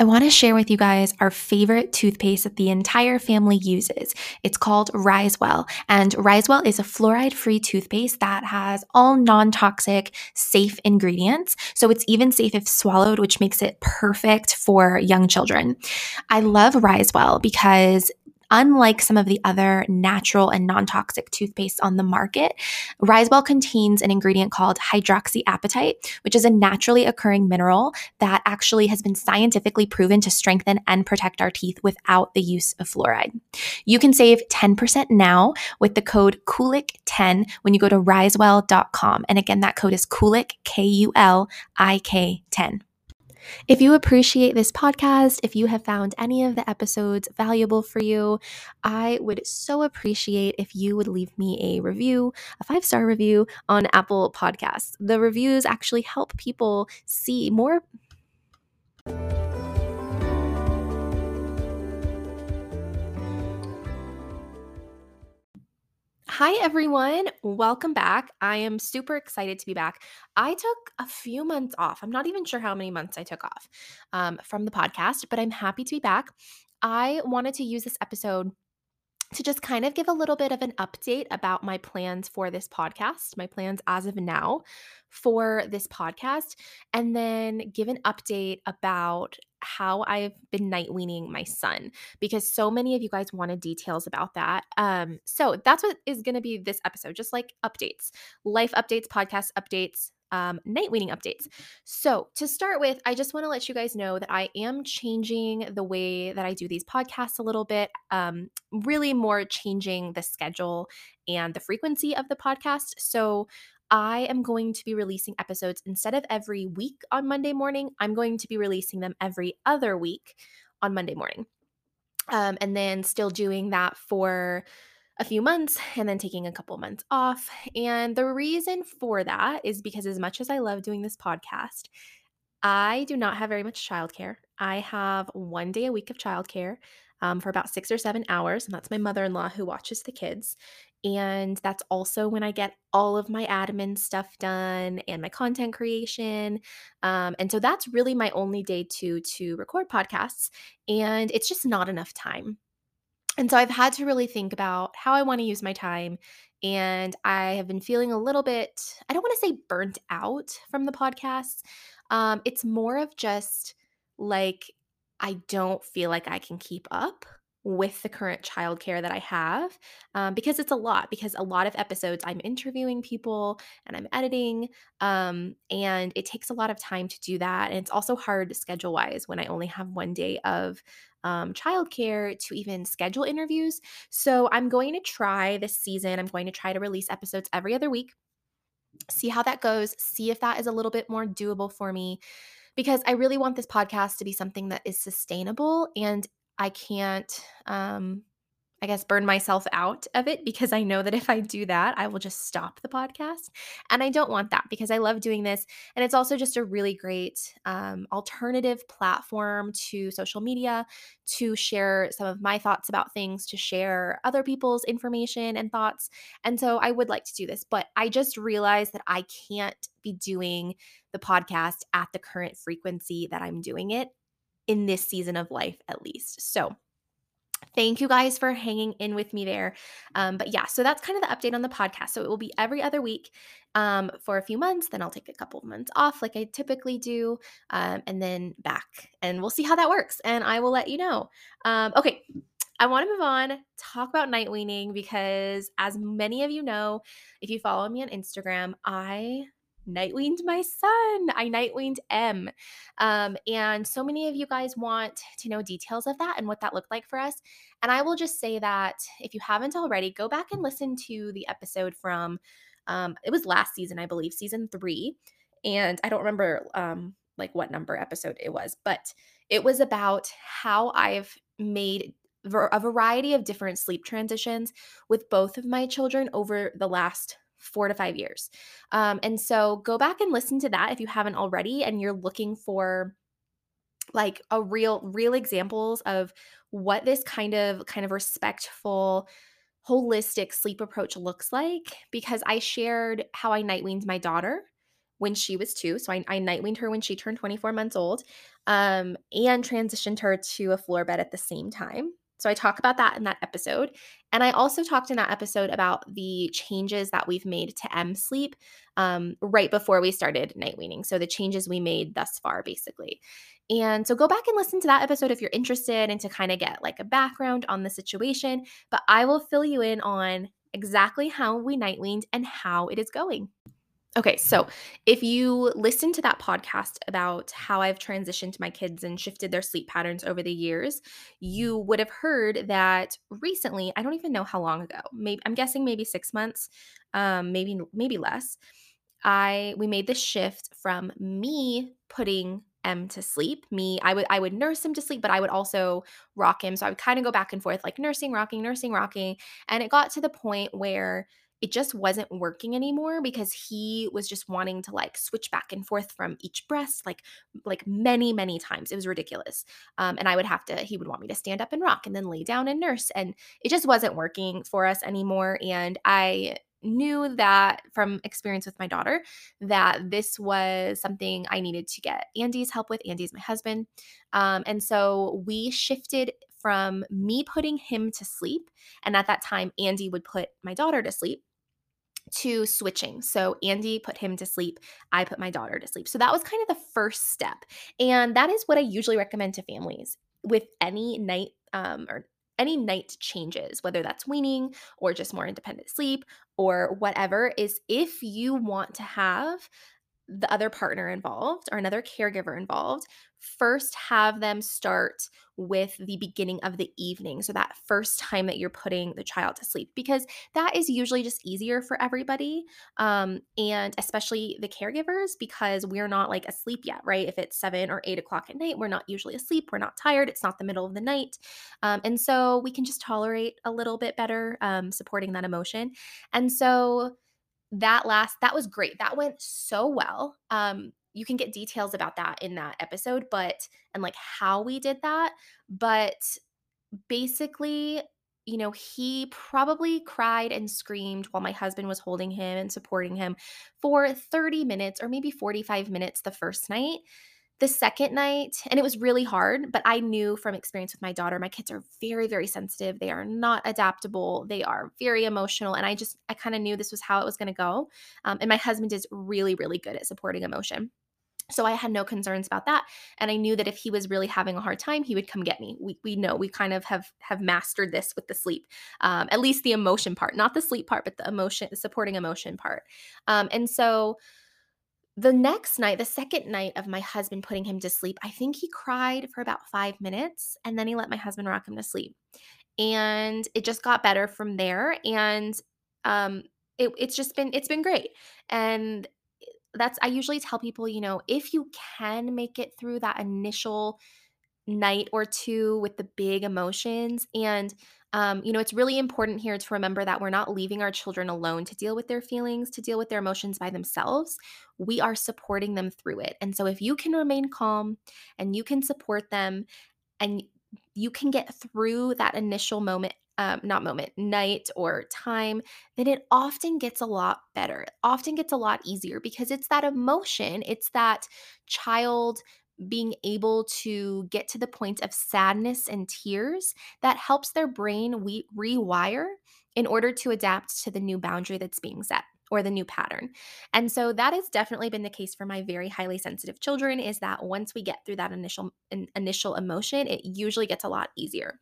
I want to share with you guys our favorite toothpaste that the entire family uses. It's called Risewell, and Risewell is a fluoride free toothpaste that has all non toxic, safe ingredients. So it's even safe if swallowed, which makes it perfect for young children. I love Risewell because Unlike some of the other natural and non toxic toothpastes on the market, Risewell contains an ingredient called hydroxyapatite, which is a naturally occurring mineral that actually has been scientifically proven to strengthen and protect our teeth without the use of fluoride. You can save 10% now with the code KULIK10 when you go to risewell.com. And again, that code is KULIK, K U L I K 10. If you appreciate this podcast, if you have found any of the episodes valuable for you, I would so appreciate if you would leave me a review, a five star review on Apple Podcasts. The reviews actually help people see more. Hi, everyone. Welcome back. I am super excited to be back. I took a few months off. I'm not even sure how many months I took off um, from the podcast, but I'm happy to be back. I wanted to use this episode to just kind of give a little bit of an update about my plans for this podcast, my plans as of now for this podcast, and then give an update about how I've been night weaning my son because so many of you guys wanted details about that. Um, so that's what is going to be this episode, just like updates, life updates, podcast updates, um, night weaning updates. So, to start with, I just want to let you guys know that I am changing the way that I do these podcasts a little bit, um, really more changing the schedule and the frequency of the podcast. So, I am going to be releasing episodes instead of every week on Monday morning, I'm going to be releasing them every other week on Monday morning. Um, and then still doing that for a few months and then taking a couple months off. And the reason for that is because, as much as I love doing this podcast, I do not have very much childcare. I have one day a week of childcare um, for about six or seven hours, and that's my mother in law who watches the kids. And that's also when I get all of my admin stuff done and my content creation. Um, and so that's really my only day to to record podcasts. And it's just not enough time. And so I've had to really think about how I want to use my time. And I have been feeling a little bit, I don't want to say burnt out from the podcast. Um, it's more of just like, I don't feel like I can keep up with the current childcare that I have um, because it's a lot. Because a lot of episodes I'm interviewing people and I'm editing, um, and it takes a lot of time to do that. And it's also hard schedule wise when I only have one day of um, childcare to even schedule interviews. So I'm going to try this season. I'm going to try to release episodes every other week. See how that goes. See if that is a little bit more doable for me because I really want this podcast to be something that is sustainable and I can't um I guess burn myself out of it because I know that if I do that, I will just stop the podcast. And I don't want that because I love doing this. And it's also just a really great um, alternative platform to social media to share some of my thoughts about things, to share other people's information and thoughts. And so I would like to do this, but I just realized that I can't be doing the podcast at the current frequency that I'm doing it in this season of life, at least. So, Thank you guys for hanging in with me there. Um, but yeah, so that's kind of the update on the podcast. So it will be every other week um, for a few months. Then I'll take a couple of months off, like I typically do, um, and then back. And we'll see how that works. And I will let you know. Um, okay, I want to move on, talk about night weaning because, as many of you know, if you follow me on Instagram, I night weaned my son. I night weaned M. Um, and so many of you guys want to know details of that and what that looked like for us. And I will just say that if you haven't already, go back and listen to the episode from, um, it was last season, I believe, season three. And I don't remember um, like what number episode it was, but it was about how I've made a variety of different sleep transitions with both of my children over the last four to five years. Um, and so go back and listen to that if you haven't already and you're looking for like a real real examples of what this kind of kind of respectful holistic sleep approach looks like because I shared how I night weaned my daughter when she was two. So I, I night weaned her when she turned 24 months old um, and transitioned her to a floor bed at the same time. So I talk about that in that episode. And I also talked in that episode about the changes that we've made to M sleep um, right before we started night weaning. So the changes we made thus far, basically. And so go back and listen to that episode if you're interested and to kind of get like a background on the situation. But I will fill you in on exactly how we night weaned and how it is going. Okay, so if you listen to that podcast about how I've transitioned my kids and shifted their sleep patterns over the years, you would have heard that recently, I don't even know how long ago, maybe I'm guessing maybe 6 months, um maybe maybe less. I we made the shift from me putting M to sleep. Me, I would I would nurse him to sleep, but I would also rock him. So I would kind of go back and forth like nursing, rocking, nursing, rocking, and it got to the point where it just wasn't working anymore because he was just wanting to like switch back and forth from each breast like like many many times it was ridiculous um, and i would have to he would want me to stand up and rock and then lay down and nurse and it just wasn't working for us anymore and i knew that from experience with my daughter that this was something I needed to get Andy's help with. Andy's my husband. Um, and so we shifted from me putting him to sleep. And at that time, Andy would put my daughter to sleep to switching. So Andy put him to sleep, I put my daughter to sleep. So that was kind of the first step. And that is what I usually recommend to families with any night um, or any night changes, whether that's weaning or just more independent sleep or whatever, is if you want to have the other partner involved or another caregiver involved, first have them start with the beginning of the evening. So, that first time that you're putting the child to sleep, because that is usually just easier for everybody. Um, and especially the caregivers, because we're not like asleep yet, right? If it's seven or eight o'clock at night, we're not usually asleep. We're not tired. It's not the middle of the night. Um, and so, we can just tolerate a little bit better um, supporting that emotion. And so, that last that was great. That went so well. Um you can get details about that in that episode, but and like how we did that, but basically you know, he probably cried and screamed while my husband was holding him and supporting him for 30 minutes or maybe 45 minutes the first night. The second night, and it was really hard, but I knew from experience with my daughter, my kids are very, very sensitive. They are not adaptable. They are very emotional. And I just, I kind of knew this was how it was going to go. Um, and my husband is really, really good at supporting emotion. So I had no concerns about that. And I knew that if he was really having a hard time, he would come get me. We, we know we kind of have have mastered this with the sleep, um, at least the emotion part, not the sleep part, but the emotion, the supporting emotion part. Um, and so the next night, the second night of my husband putting him to sleep, I think he cried for about five minutes and then he let my husband rock him to sleep. And it just got better from there. And um, it, it's just been, it's been great. And that's, I usually tell people, you know, if you can make it through that initial night or two with the big emotions and um, you know, it's really important here to remember that we're not leaving our children alone to deal with their feelings, to deal with their emotions by themselves. We are supporting them through it. And so, if you can remain calm and you can support them and you can get through that initial moment, um, not moment, night or time, then it often gets a lot better. It often gets a lot easier because it's that emotion, it's that child being able to get to the point of sadness and tears that helps their brain rewire in order to adapt to the new boundary that's being set or the new pattern. And so that has definitely been the case for my very highly sensitive children is that once we get through that initial in, initial emotion, it usually gets a lot easier.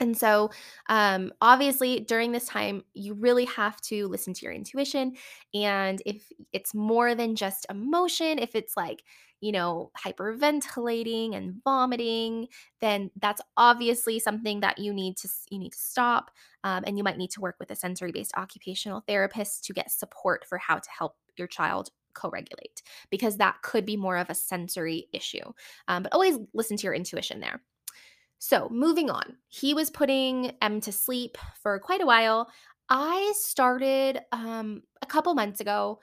And so, um, obviously, during this time, you really have to listen to your intuition. And if it's more than just emotion, if it's like, you know, hyperventilating and vomiting, then that's obviously something that you need to you need to stop. Um, and you might need to work with a sensory based occupational therapist to get support for how to help your child co-regulate because that could be more of a sensory issue. Um, but always listen to your intuition there. So, moving on, he was putting M to sleep for quite a while. I started um, a couple months ago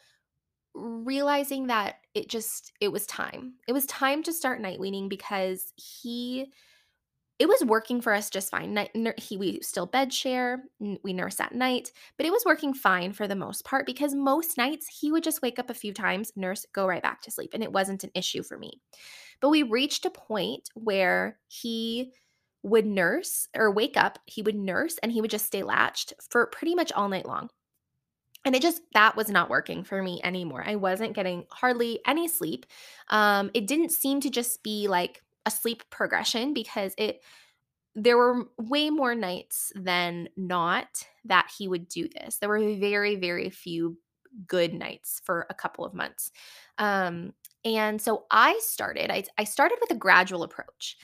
realizing that it just it was time. It was time to start night weaning because he it was working for us just fine. Night, he we still bed share, we nurse at night, but it was working fine for the most part because most nights he would just wake up a few times, nurse, go right back to sleep, and it wasn't an issue for me. But we reached a point where he would nurse or wake up, he would nurse and he would just stay latched for pretty much all night long. And it just that was not working for me anymore. I wasn't getting hardly any sleep. Um, it didn't seem to just be like a sleep progression because it there were way more nights than not that he would do this. There were very, very few good nights for a couple of months. Um, and so I started, I, I started with a gradual approach.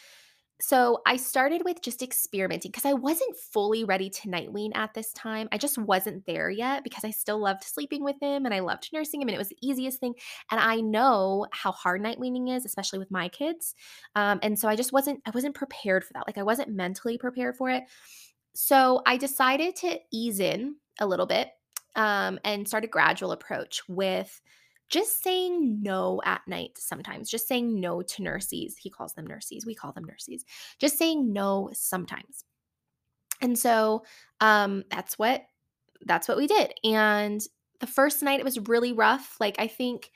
So I started with just experimenting because I wasn't fully ready to night wean at this time. I just wasn't there yet because I still loved sleeping with him and I loved nursing him and it was the easiest thing. And I know how hard night weaning is, especially with my kids. Um, and so I just wasn't I wasn't prepared for that. Like I wasn't mentally prepared for it. So I decided to ease in a little bit um, and start a gradual approach with just saying no at night sometimes, just saying no to nurses. He calls them nurses. We call them nurses. Just saying no sometimes. And so um, that's what that's what we did. And the first night it was really rough. Like I think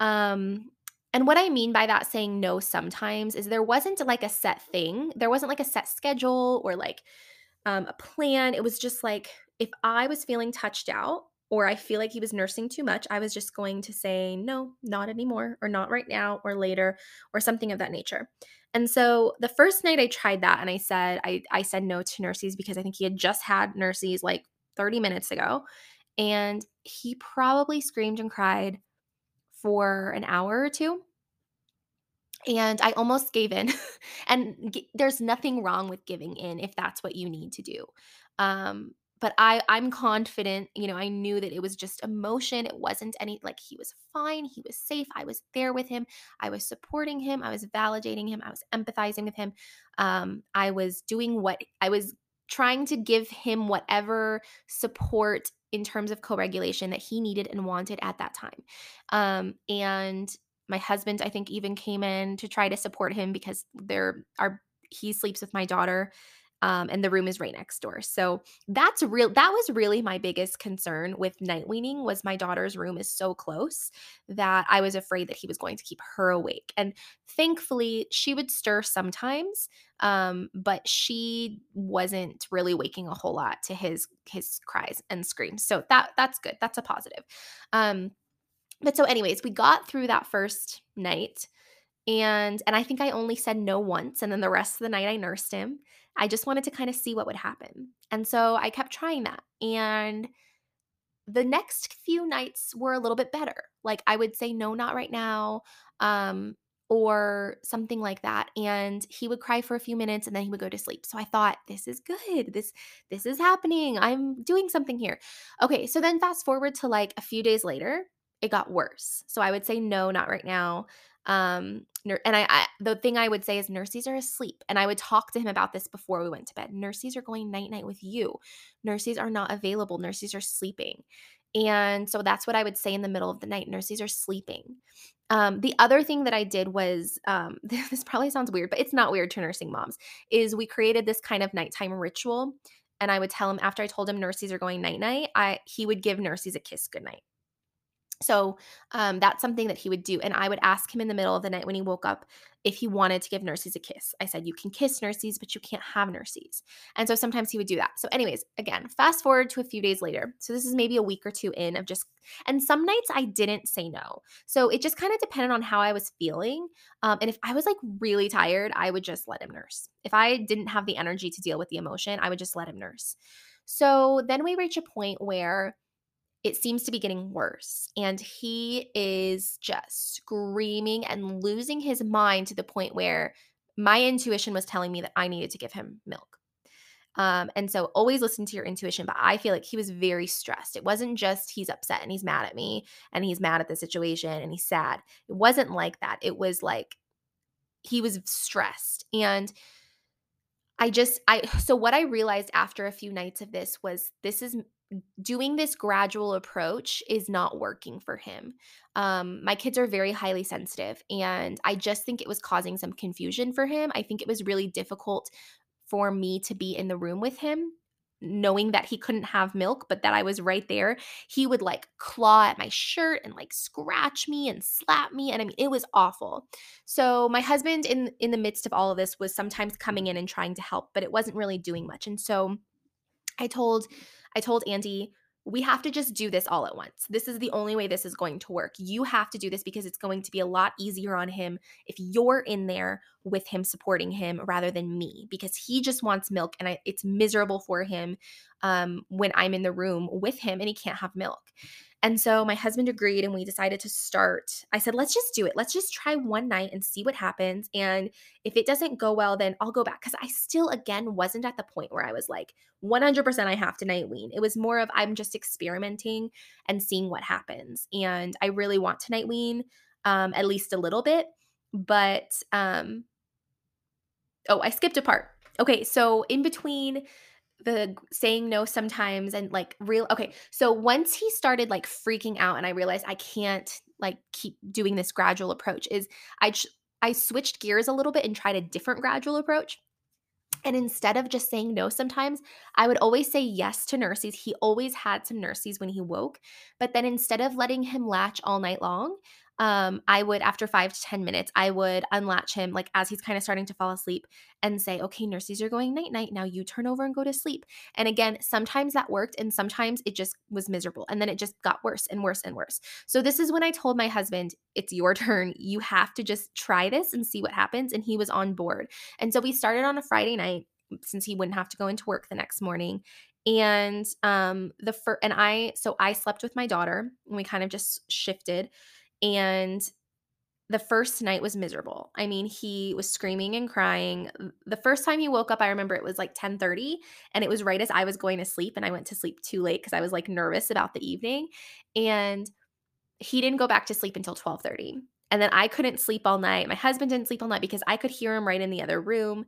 um and what I mean by that saying no sometimes is there wasn't like a set thing. There wasn't like a set schedule or like um, a plan. It was just like if I was feeling touched out, or I feel like he was nursing too much, I was just going to say, no, not anymore, or not right now, or later, or something of that nature. And so the first night I tried that and I said, I, I said no to nurses because I think he had just had nurses like 30 minutes ago. And he probably screamed and cried for an hour or two. And I almost gave in. and g- there's nothing wrong with giving in if that's what you need to do. Um, but I I'm confident, you know, I knew that it was just emotion. It wasn't any like he was fine, he was safe. I was there with him. I was supporting him, I was validating him, I was empathizing with him. Um I was doing what I was trying to give him whatever support in terms of co-regulation that he needed and wanted at that time. Um and my husband I think even came in to try to support him because there are he sleeps with my daughter um, and the room is right next door. So that's real. That was really my biggest concern with night weaning was my daughter's room is so close that I was afraid that he was going to keep her awake. And thankfully, she would stir sometimes, um, but she wasn't really waking a whole lot to his his cries and screams. So that that's good. That's a positive. Um, but so, anyways, we got through that first night and and I think I only said no once and then the rest of the night I nursed him I just wanted to kind of see what would happen. And so I kept trying that. And the next few nights were a little bit better. Like I would say, no, not right now. Um, or something like that and he would cry for a few minutes and then he would go to sleep so i thought this is good this this is happening i'm doing something here okay so then fast forward to like a few days later it got worse so i would say no not right now um and I, I, the thing i would say is nurses are asleep and i would talk to him about this before we went to bed. Nurses are going night night with you. Nurses are not available. Nurses are sleeping. And so that's what i would say in the middle of the night nurses are sleeping. Um, the other thing that i did was um, this probably sounds weird but it's not weird to nursing moms is we created this kind of nighttime ritual and i would tell him after i told him nurses are going night night i he would give nurses a kiss goodnight So um, that's something that he would do. And I would ask him in the middle of the night when he woke up if he wanted to give nurses a kiss. I said, You can kiss nurses, but you can't have nurses. And so sometimes he would do that. So, anyways, again, fast forward to a few days later. So, this is maybe a week or two in of just, and some nights I didn't say no. So, it just kind of depended on how I was feeling. Um, and if I was like really tired, I would just let him nurse. If I didn't have the energy to deal with the emotion, I would just let him nurse. So, then we reach a point where it seems to be getting worse. And he is just screaming and losing his mind to the point where my intuition was telling me that I needed to give him milk. Um, and so always listen to your intuition. But I feel like he was very stressed. It wasn't just he's upset and he's mad at me and he's mad at the situation and he's sad. It wasn't like that. It was like he was stressed. And I just, I, so what I realized after a few nights of this was this is doing this gradual approach is not working for him. Um, my kids are very highly sensitive, and I just think it was causing some confusion for him. I think it was really difficult for me to be in the room with him knowing that he couldn't have milk but that I was right there he would like claw at my shirt and like scratch me and slap me and I mean it was awful. So my husband in in the midst of all of this was sometimes coming in and trying to help but it wasn't really doing much and so I told I told Andy, we have to just do this all at once. This is the only way this is going to work. You have to do this because it's going to be a lot easier on him if you're in there with him supporting him rather than me because he just wants milk and I, it's miserable for him um, when I'm in the room with him and he can't have milk. And so my husband agreed and we decided to start. I said, let's just do it. Let's just try one night and see what happens. And if it doesn't go well, then I'll go back. Because I still, again, wasn't at the point where I was like, 100% I have to night wean. It was more of I'm just experimenting and seeing what happens. And I really want to night wean um, at least a little bit. But, um, oh, I skipped a part. Okay. So in between, the saying no sometimes and like real okay so once he started like freaking out and i realized i can't like keep doing this gradual approach is i i switched gears a little bit and tried a different gradual approach and instead of just saying no sometimes, I would always say yes to nurses. He always had some nurses when he woke. But then instead of letting him latch all night long, um, I would, after five to 10 minutes, I would unlatch him, like as he's kind of starting to fall asleep, and say, okay, nurses you're going night night. Now you turn over and go to sleep. And again, sometimes that worked, and sometimes it just was miserable. And then it just got worse and worse and worse. So this is when I told my husband, it's your turn. You have to just try this and see what happens. And he was on board. And so we started on a Friday night since he wouldn't have to go into work the next morning and um the first and i so i slept with my daughter and we kind of just shifted and the first night was miserable. I mean, he was screaming and crying. The first time he woke up, I remember it was like 10:30 and it was right as I was going to sleep and I went to sleep too late cuz I was like nervous about the evening and he didn't go back to sleep until 12:30. And then I couldn't sleep all night. My husband didn't sleep all night because I could hear him right in the other room.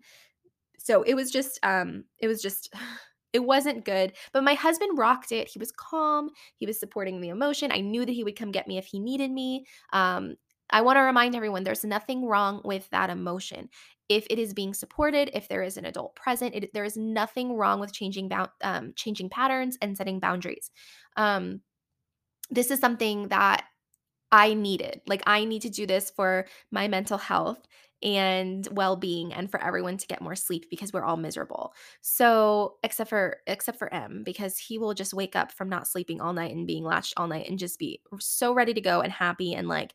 So it was just um it was just it wasn't good, but my husband rocked it. He was calm. He was supporting the emotion. I knew that he would come get me if he needed me. Um, I want to remind everyone there's nothing wrong with that emotion. If it is being supported, if there is an adult present, it, there is nothing wrong with changing um, changing patterns and setting boundaries. Um, this is something that I needed. Like I need to do this for my mental health and well-being and for everyone to get more sleep because we're all miserable. So, except for except for M because he will just wake up from not sleeping all night and being latched all night and just be so ready to go and happy and like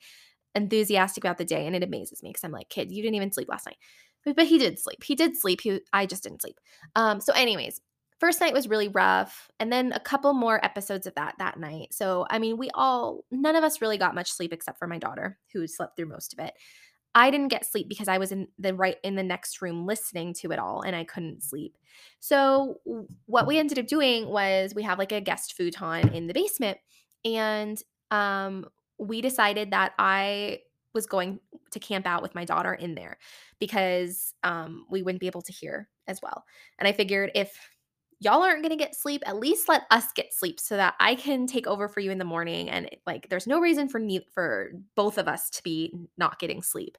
enthusiastic about the day and it amazes me because I'm like, "Kid, you didn't even sleep last night." But, but he did sleep. He did sleep. He I just didn't sleep. Um so anyways, first night was really rough and then a couple more episodes of that that night so i mean we all none of us really got much sleep except for my daughter who slept through most of it I didn't get sleep because I was in the right in the next room listening to it all and I couldn't sleep. So what we ended up doing was we have like a guest futon in the basement and um we decided that I was going to camp out with my daughter in there because um we wouldn't be able to hear as well. And I figured if y'all aren't going to get sleep at least let us get sleep so that i can take over for you in the morning and like there's no reason for me for both of us to be not getting sleep.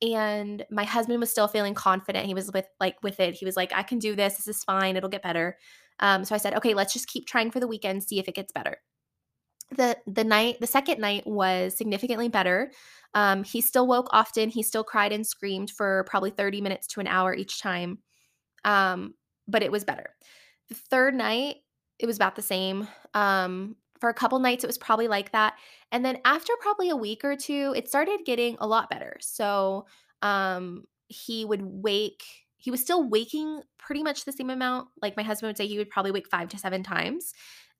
And my husband was still feeling confident he was with like with it he was like i can do this this is fine it'll get better. Um, so i said okay let's just keep trying for the weekend see if it gets better. The the night the second night was significantly better. Um, he still woke often he still cried and screamed for probably 30 minutes to an hour each time. Um, but it was better the third night it was about the same um, for a couple nights it was probably like that and then after probably a week or two it started getting a lot better so um, he would wake he was still waking pretty much the same amount like my husband would say he would probably wake five to seven times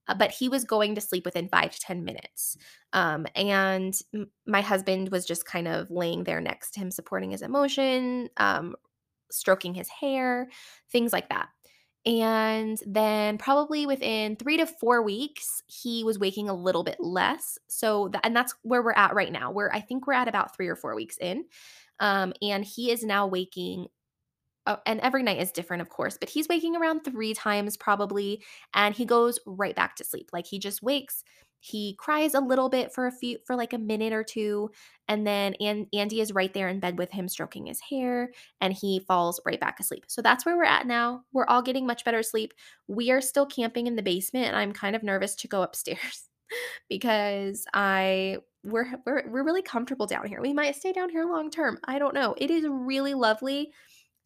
uh, but he was going to sleep within five to 10 minutes. Um, and m- my husband was just kind of laying there next to him, supporting his emotion, um, stroking his hair, things like that. And then, probably within three to four weeks, he was waking a little bit less. So, th- and that's where we're at right now. Where I think we're at about three or four weeks in. Um, and he is now waking uh, and every night is different, of course, but he's waking around three times probably, and he goes right back to sleep. Like he just wakes, he cries a little bit for a few, for like a minute or two, and then and Andy is right there in bed with him, stroking his hair, and he falls right back asleep. So that's where we're at now. We're all getting much better sleep. We are still camping in the basement, and I'm kind of nervous to go upstairs because I we're, we're we're really comfortable down here. We might stay down here long term. I don't know. It is really lovely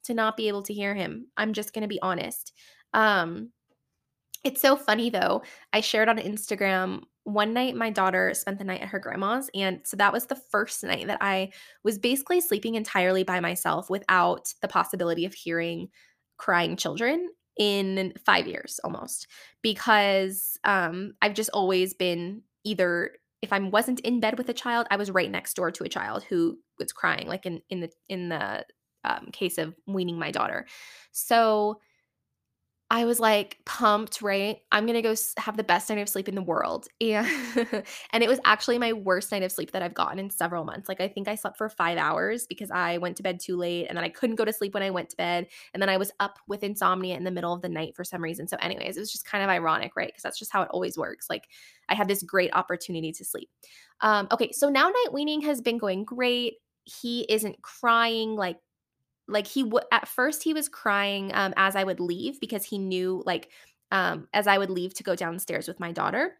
to not be able to hear him. I'm just going to be honest. Um, it's so funny though. I shared on Instagram one night my daughter spent the night at her grandma's. And so that was the first night that I was basically sleeping entirely by myself without the possibility of hearing crying children in five years almost because um, I've just always been either if I wasn't in bed with a child, I was right next door to a child who was crying, like in in the in the um, case of weaning my daughter. So I was like pumped, right? I'm gonna go have the best night of sleep in the world, and and it was actually my worst night of sleep that I've gotten in several months. Like I think I slept for five hours because I went to bed too late, and then I couldn't go to sleep when I went to bed, and then I was up with insomnia in the middle of the night for some reason. So, anyways, it was just kind of ironic, right? Because that's just how it always works. Like I had this great opportunity to sleep. Um, okay, so now night weaning has been going great. He isn't crying like like he would at first he was crying um, as I would leave because he knew like um, as I would leave to go downstairs with my daughter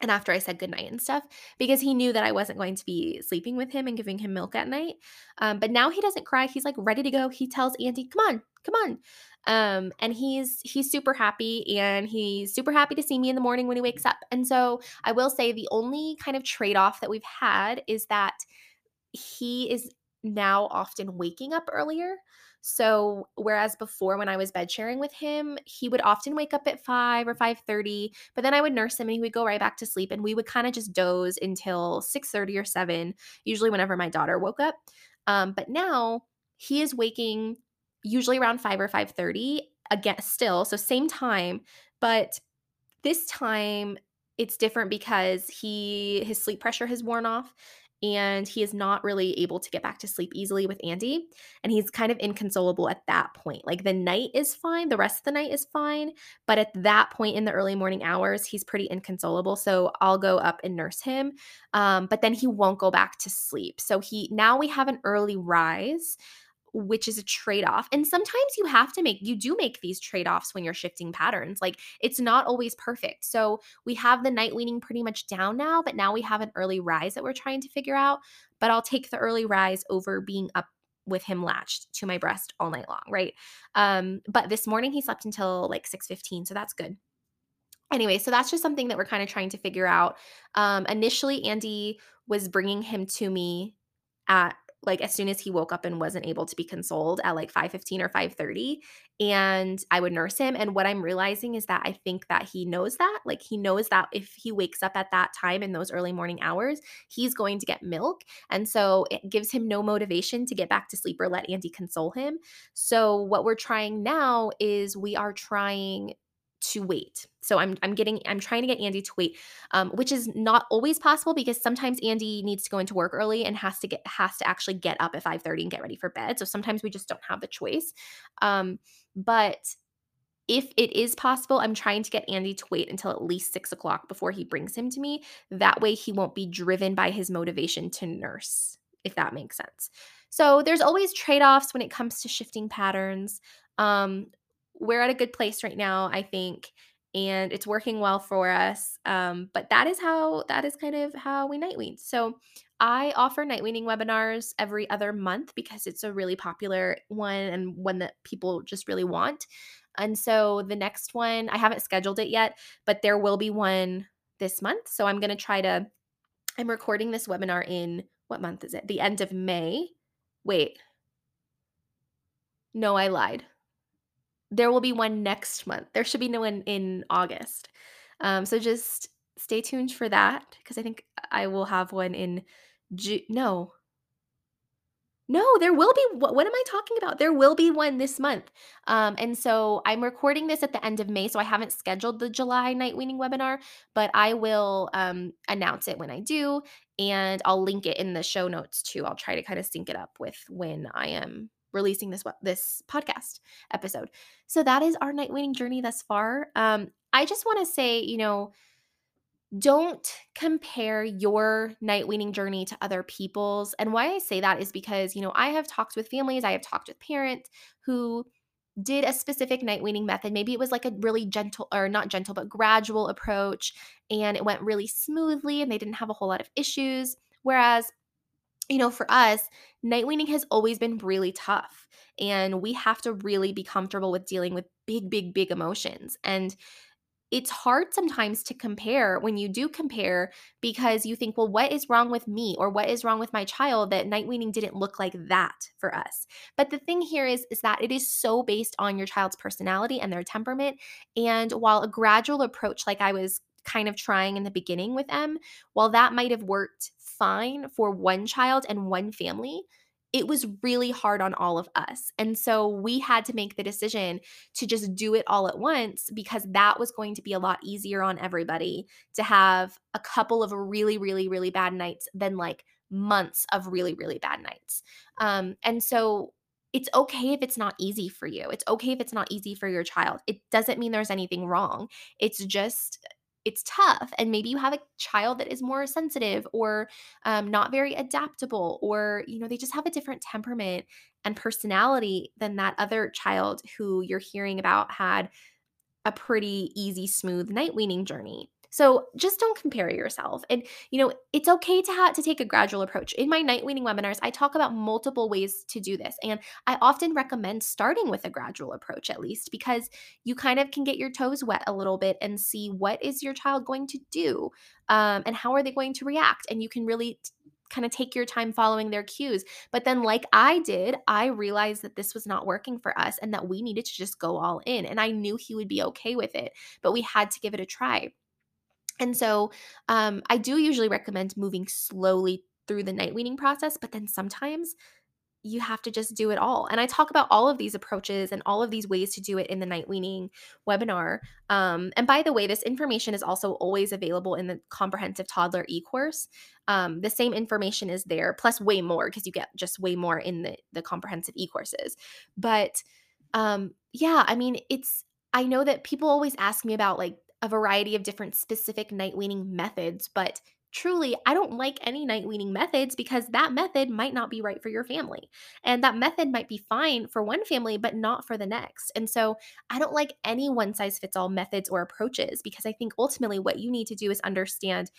and after I said goodnight and stuff, because he knew that I wasn't going to be sleeping with him and giving him milk at night. Um, but now he doesn't cry. He's like ready to go. He tells Andy, "Come on, come on," um, and he's he's super happy and he's super happy to see me in the morning when he wakes up. And so I will say the only kind of trade off that we've had is that he is now often waking up earlier. So whereas before when I was bed sharing with him, he would often wake up at 5 or 5:30, but then I would nurse him and he would go right back to sleep and we would kind of just doze until 6:30 or 7, usually whenever my daughter woke up. Um, but now he is waking usually around 5 or 5:30 again still, so same time, but this time it's different because he his sleep pressure has worn off and he is not really able to get back to sleep easily with Andy. And he's kind of inconsolable at that point. Like the night is fine, the rest of the night is fine. But at that point in the early morning hours, he's pretty inconsolable. So I'll go up and nurse him. Um, but then he won't go back to sleep. So he now we have an early rise which is a trade off. And sometimes you have to make, you do make these trade offs when you're shifting patterns. Like it's not always perfect. So we have the night weaning pretty much down now, but now we have an early rise that we're trying to figure out. But I'll take the early rise over being up with him latched to my breast all night long, right? Um, but this morning he slept until like 6:15, so that's good. Anyway, so that's just something that we're kind of trying to figure out. Um, initially, Andy was bringing him to me at like as soon as he woke up and wasn't able to be consoled at like 5:15 or 5:30 and I would nurse him and what I'm realizing is that I think that he knows that like he knows that if he wakes up at that time in those early morning hours he's going to get milk and so it gives him no motivation to get back to sleep or let Andy console him. So what we're trying now is we are trying to wait. So I'm I'm getting I'm trying to get Andy to wait, um, which is not always possible because sometimes Andy needs to go into work early and has to get has to actually get up at 5:30 and get ready for bed. So sometimes we just don't have the choice. Um, but if it is possible, I'm trying to get Andy to wait until at least six o'clock before he brings him to me. That way he won't be driven by his motivation to nurse, if that makes sense. So there's always trade-offs when it comes to shifting patterns. Um, we're at a good place right now, I think. and it's working well for us. Um, but that is how that is kind of how we night wean. So I offer night weaning webinars every other month because it's a really popular one and one that people just really want. And so the next one, I haven't scheduled it yet, but there will be one this month. So I'm going to try to, I'm recording this webinar in what month is it? The end of May. Wait. No, I lied. There will be one next month. There should be no one in August. Um, so just stay tuned for that because I think I will have one in June. No, no, there will be. What, what, am I talking about? There will be one this month. Um, and so I'm recording this at the end of May, so I haven't scheduled the July night weaning webinar, but I will um, announce it when I do, and I'll link it in the show notes too. I'll try to kind of sync it up with when I am releasing this this podcast episode. So that is our night weaning journey thus far. Um, I just want to say, you know, don't compare your night weaning journey to other people's. And why I say that is because, you know, I have talked with families, I have talked with parents who did a specific night weaning method. Maybe it was like a really gentle or not gentle, but gradual approach and it went really smoothly and they didn't have a whole lot of issues. Whereas, you know, for us, night weaning has always been really tough and we have to really be comfortable with dealing with big, big, big emotions. And it's hard sometimes to compare when you do compare because you think, well, what is wrong with me or what is wrong with my child that night weaning didn't look like that for us? But the thing here is, is that it is so based on your child's personality and their temperament. And while a gradual approach, like I was kind of trying in the beginning with M, while that might have worked fine for one child and one family, it was really hard on all of us. And so we had to make the decision to just do it all at once because that was going to be a lot easier on everybody to have a couple of really, really, really bad nights than like months of really, really bad nights. Um, and so it's okay if it's not easy for you. It's okay if it's not easy for your child. It doesn't mean there's anything wrong. It's just it's tough and maybe you have a child that is more sensitive or um, not very adaptable or you know they just have a different temperament and personality than that other child who you're hearing about had a pretty easy smooth night weaning journey so just don't compare yourself. And you know, it's okay to have to take a gradual approach. In my night weaning webinars, I talk about multiple ways to do this. And I often recommend starting with a gradual approach at least because you kind of can get your toes wet a little bit and see what is your child going to do um, and how are they going to react. And you can really t- kind of take your time following their cues. But then, like I did, I realized that this was not working for us and that we needed to just go all in. And I knew he would be okay with it, but we had to give it a try. And so um, I do usually recommend moving slowly through the night weaning process, but then sometimes you have to just do it all. And I talk about all of these approaches and all of these ways to do it in the night weaning webinar. Um, and by the way, this information is also always available in the comprehensive toddler e course. Um, the same information is there, plus way more because you get just way more in the, the comprehensive e courses. But um, yeah, I mean, it's, I know that people always ask me about like a variety of different specific night weaning methods, but truly, I don't like any night weaning methods because that method might not be right for your family. And that method might be fine for one family, but not for the next. And so I don't like any one size fits all methods or approaches because I think ultimately what you need to do is understand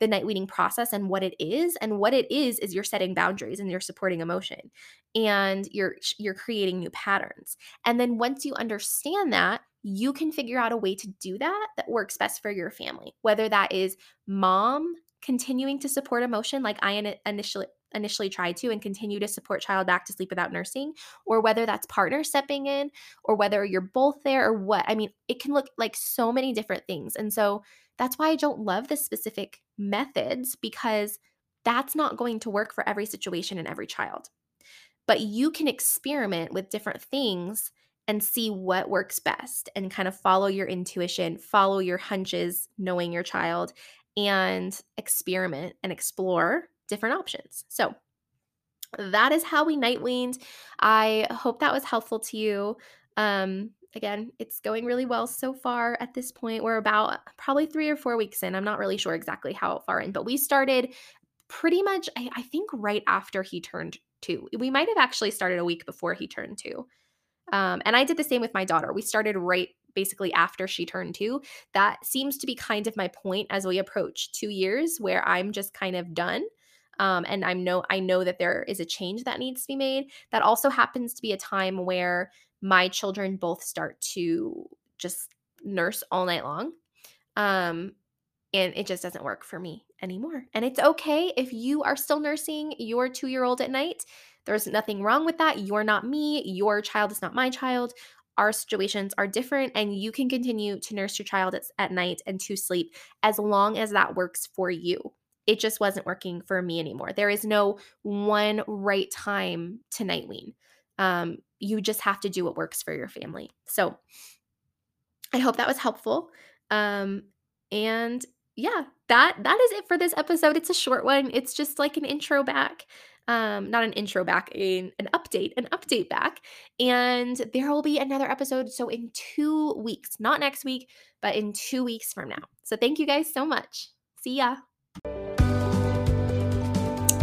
the night weaning process and what it is and what it is is you're setting boundaries and you're supporting emotion and you're you're creating new patterns and then once you understand that you can figure out a way to do that that works best for your family. Whether that is mom continuing to support emotion like I initially initially tried to and continue to support child back to sleep without nursing or whether that's partner stepping in or whether you're both there or what. I mean, it can look like so many different things. And so that's why I don't love the specific methods because that's not going to work for every situation and every child. But you can experiment with different things and see what works best and kind of follow your intuition, follow your hunches, knowing your child, and experiment and explore different options. So, that is how we night weaned. I hope that was helpful to you. Um, again, it's going really well so far at this point. We're about probably three or four weeks in. I'm not really sure exactly how far in, but we started pretty much, I, I think, right after he turned two. We might have actually started a week before he turned two. Um, and I did the same with my daughter. We started right basically after she turned two. That seems to be kind of my point as we approach two years, where I'm just kind of done. Um, and I know I know that there is a change that needs to be made. That also happens to be a time where my children both start to just nurse all night long. Um, and it just doesn't work for me anymore. And it's okay if you are still nursing your two year old at night. There's nothing wrong with that. You're not me. Your child is not my child. Our situations are different, and you can continue to nurse your child at, at night and to sleep as long as that works for you. It just wasn't working for me anymore. There is no one right time to night wean. Um, you just have to do what works for your family. So I hope that was helpful. Um, and yeah, that that is it for this episode. It's a short one. It's just like an intro back. Um, not an intro back, an, an update, an update back. And there will be another episode. So in two weeks, not next week, but in two weeks from now. So thank you guys so much. See ya.